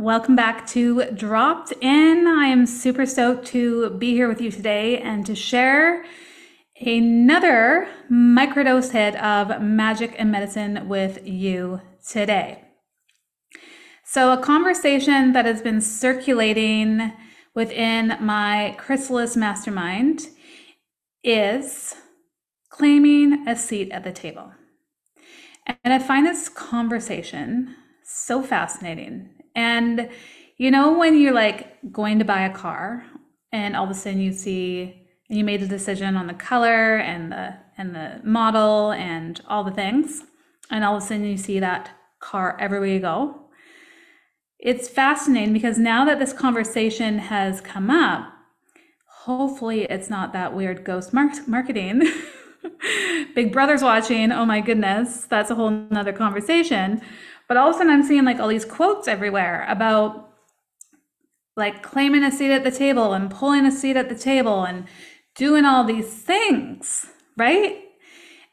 Welcome back to Dropped In. I am super stoked to be here with you today and to share another microdose hit of magic and medicine with you today. So, a conversation that has been circulating within my Chrysalis mastermind is claiming a seat at the table. And I find this conversation so fascinating. And you know, when you're like going to buy a car and all of a sudden you see and you made a decision on the color and the and the model and all the things, and all of a sudden you see that car everywhere you go. It's fascinating because now that this conversation has come up, hopefully it's not that weird ghost marketing. Big Brother's watching. Oh my goodness, that's a whole nother conversation. But all of a sudden, I'm seeing like all these quotes everywhere about like claiming a seat at the table and pulling a seat at the table and doing all these things, right?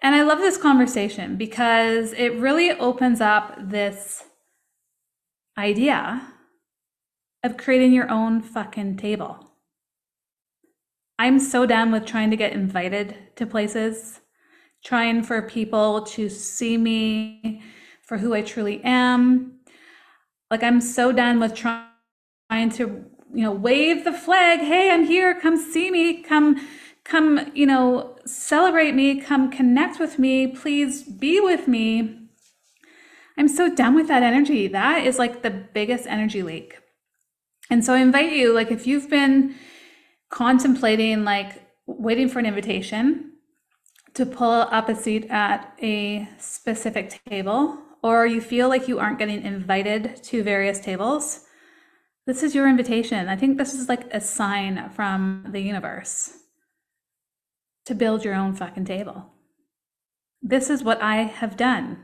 And I love this conversation because it really opens up this idea of creating your own fucking table. I'm so done with trying to get invited to places, trying for people to see me for who I truly am. Like I'm so done with trying to, you know, wave the flag. Hey, I'm here. Come see me. Come, come, you know, celebrate me. Come connect with me. Please be with me. I'm so done with that energy. That is like the biggest energy leak. And so I invite you, like, if you've been contemplating, like, waiting for an invitation to pull up a seat at a specific table, or you feel like you aren't getting invited to various tables, this is your invitation. I think this is like a sign from the universe to build your own fucking table. This is what I have done.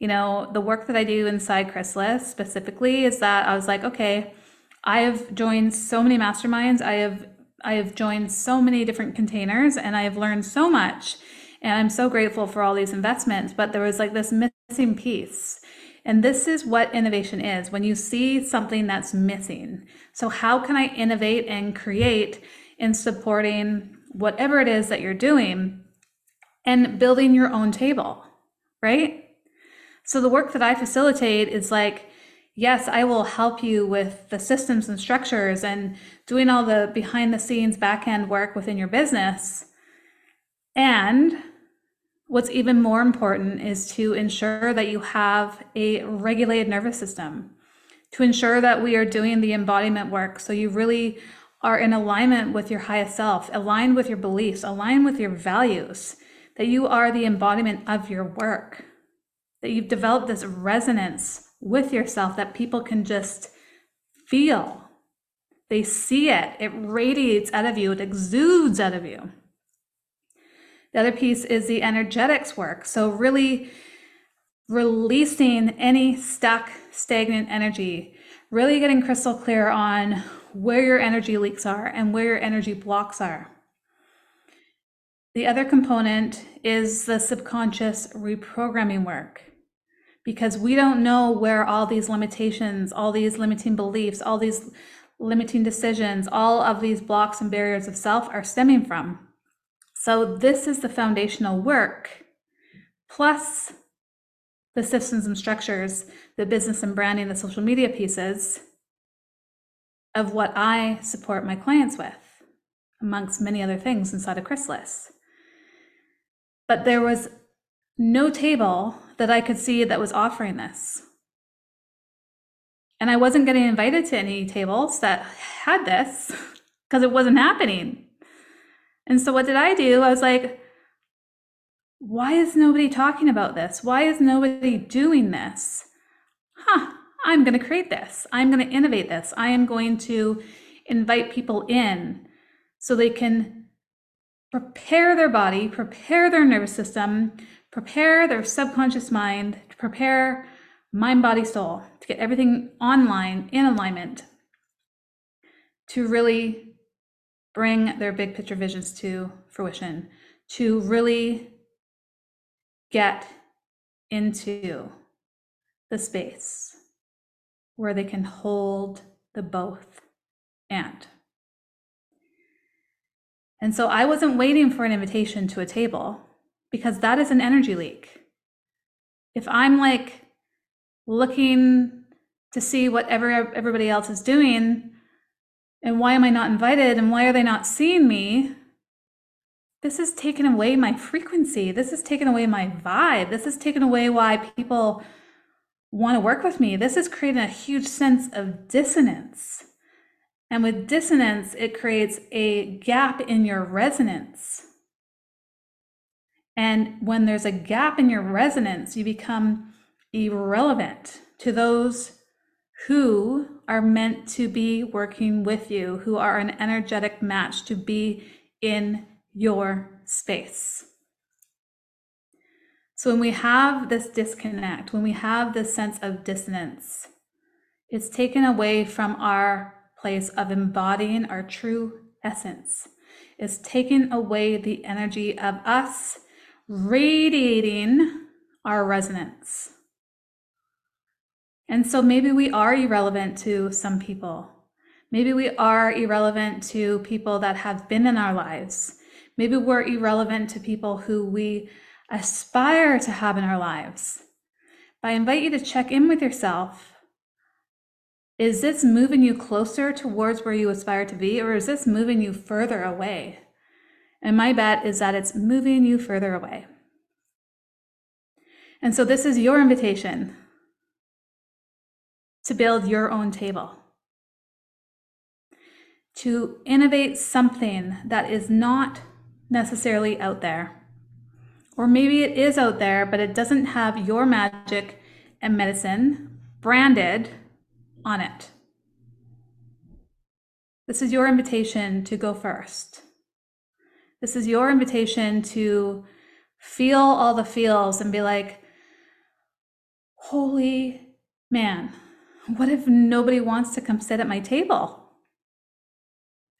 You know, the work that I do inside Chrysalis specifically is that I was like, okay, I have joined so many masterminds. I have I have joined so many different containers and I have learned so much and I'm so grateful for all these investments, but there was like this missing piece. And this is what innovation is when you see something that's missing. So, how can I innovate and create in supporting whatever it is that you're doing and building your own table, right? So, the work that I facilitate is like, yes, I will help you with the systems and structures and doing all the behind the scenes back end work within your business. And what's even more important is to ensure that you have a regulated nervous system, to ensure that we are doing the embodiment work. So you really are in alignment with your highest self, aligned with your beliefs, aligned with your values, that you are the embodiment of your work, that you've developed this resonance with yourself that people can just feel. They see it, it radiates out of you, it exudes out of you. The other piece is the energetics work. So, really releasing any stuck, stagnant energy, really getting crystal clear on where your energy leaks are and where your energy blocks are. The other component is the subconscious reprogramming work because we don't know where all these limitations, all these limiting beliefs, all these limiting decisions, all of these blocks and barriers of self are stemming from. So this is the foundational work, plus the systems and structures, the business and branding, the social media pieces of what I support my clients with, amongst many other things inside of Chrysalis. But there was no table that I could see that was offering this. And I wasn't getting invited to any tables that had this because it wasn't happening. And so what did I do? I was like, why is nobody talking about this? Why is nobody doing this? Huh, I'm going to create this. I'm going to innovate this. I am going to invite people in so they can prepare their body, prepare their nervous system, prepare their subconscious mind, prepare mind, body, soul, to get everything online in alignment to really bring their big picture visions to fruition, to really get into the space where they can hold the both and. And so I wasn't waiting for an invitation to a table because that is an energy leak. If I'm like looking to see what every, everybody else is doing and why am I not invited and why are they not seeing me? This is taking away my frequency. This is taking away my vibe. This is taking away why people want to work with me. This is creating a huge sense of dissonance. And with dissonance, it creates a gap in your resonance. And when there's a gap in your resonance, you become irrelevant to those who are meant to be working with you, who are an energetic match to be in your space. So when we have this disconnect, when we have this sense of dissonance, it's taken away from our place of embodying our true essence. It's taken away the energy of us radiating our resonance. And so maybe we are irrelevant to some people. Maybe we are irrelevant to people that have been in our lives. Maybe we're irrelevant to people who we aspire to have in our lives. But I invite you to check in with yourself. Is this moving you closer towards where you aspire to be, or is this moving you further away? And my bet is that it's moving you further away. And so, this is your invitation to build your own table, to innovate something that is not necessarily out there. Or maybe it is out there, but it doesn't have your magic and medicine branded on it. This is your invitation to go first. This is your invitation to feel all the feels and be like, holy man, what if nobody wants to come sit at my table?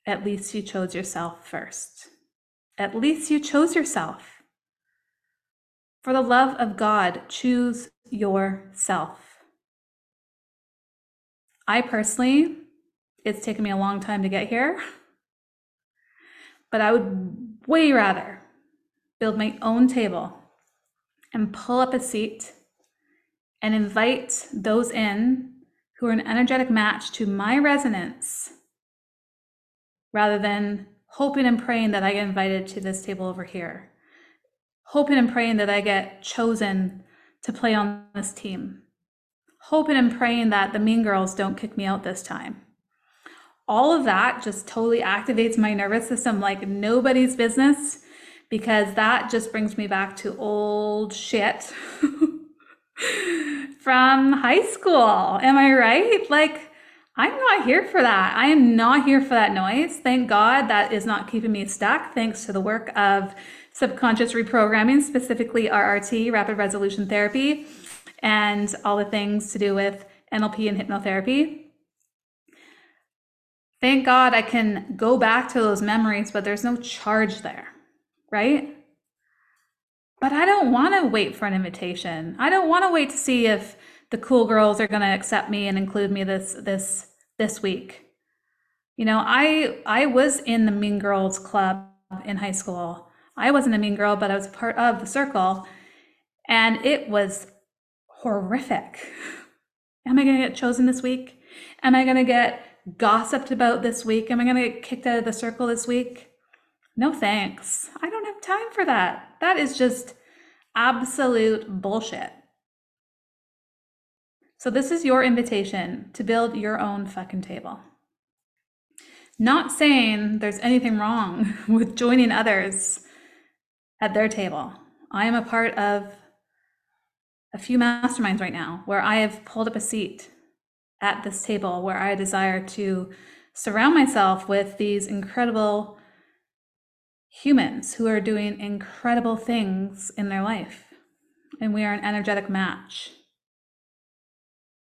At least you chose yourself first. At least you chose yourself. For the love of God, choose yourself. I personally, it's taken me a long time to get here, but I would way rather build my own table and pull up a seat and invite those in who are an energetic match to my resonance rather than hoping and praying that I get invited to this table over here, hoping and praying that I get chosen to play on this team, hoping and praying that the mean girls don't kick me out this time. All of that just totally activates my nervous system like nobody's business because that just brings me back to old shit. from high school. Am I right? Like, I'm not here for that. I am not here for that noise. Thank God that is not keeping me stuck, thanks to the work of subconscious reprogramming, specifically RRT, rapid resolution therapy, and all the things to do with NLP and hypnotherapy. Thank God I can go back to those memories, but there's no charge there, right? But I don't want to wait for an invitation. I don't want to wait to see if the cool girls are going to accept me and include me this this this week. You know, I I was in the Mean Girls club in high school. I wasn't a mean girl, but I was part of the circle and it was horrific. Am I going to get chosen this week? Am I going to get gossiped about this week? Am I going to get kicked out of the circle this week? No thanks. I don't time for that. That is just absolute bullshit. So, this is your invitation to build your own fucking table. Not saying there's anything wrong with joining others at their table. I am a part of a few masterminds right now where I have pulled up a seat at this table where I desire to surround myself with these incredible humans who are doing incredible things in their life. And we are an energetic match.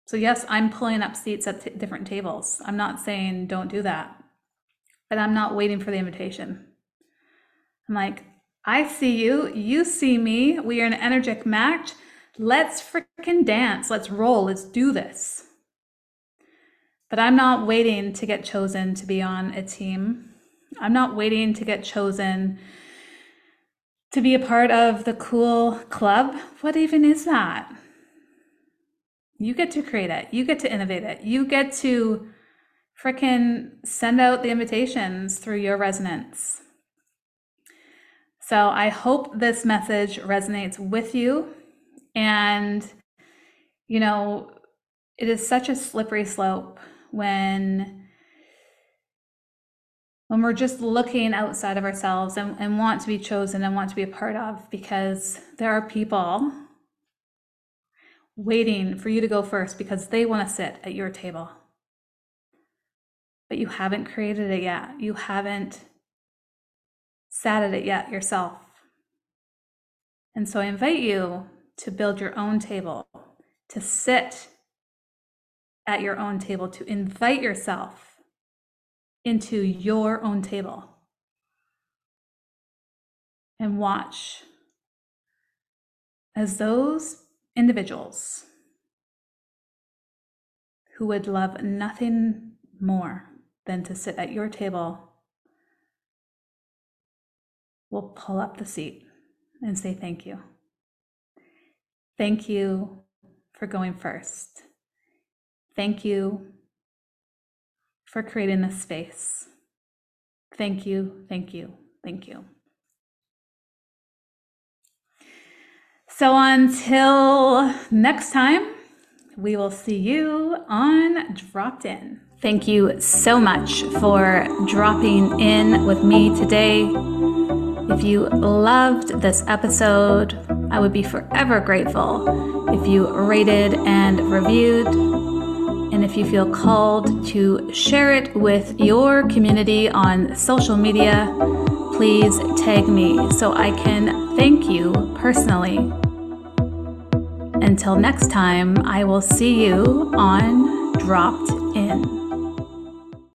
So, yes, I'm pulling up seats at t- different tables. I'm not saying don't do that, but I'm not waiting for the invitation. I'm like, I see you, you see me, we are an energetic match. Let's freaking dance, let's roll, let's do this. But I'm not waiting to get chosen to be on a team. I'm not waiting to get chosen to be a part of the cool club. What even is that? You get to create it. You get to innovate it. You get to fricking send out the invitations through your resonance. So I hope this message resonates with you. And, you know, it is such a slippery slope when when we're just looking outside of ourselves and, and want to be chosen and want to be a part of because there are people waiting for you to go first because they want to sit at your table but you haven't created it yet. You haven't sat at it yet yourself. And so I invite you to build your own table, to sit at your own table, to invite yourself into your own table and watch as those individuals who would love nothing more than to sit at your table, we'll pull up the seat and say thank you. Thank you for going first. Thank you for creating this space. Thank you, thank you, thank you. So until next time, we will see you on Dropped In. Thank you so much for dropping in with me today. If you loved this episode, I would be forever grateful if you rated and reviewed. And if you feel called to share it with your community on social media, please tag me so I can thank you personally. Until next time, I will see you on Dropped In.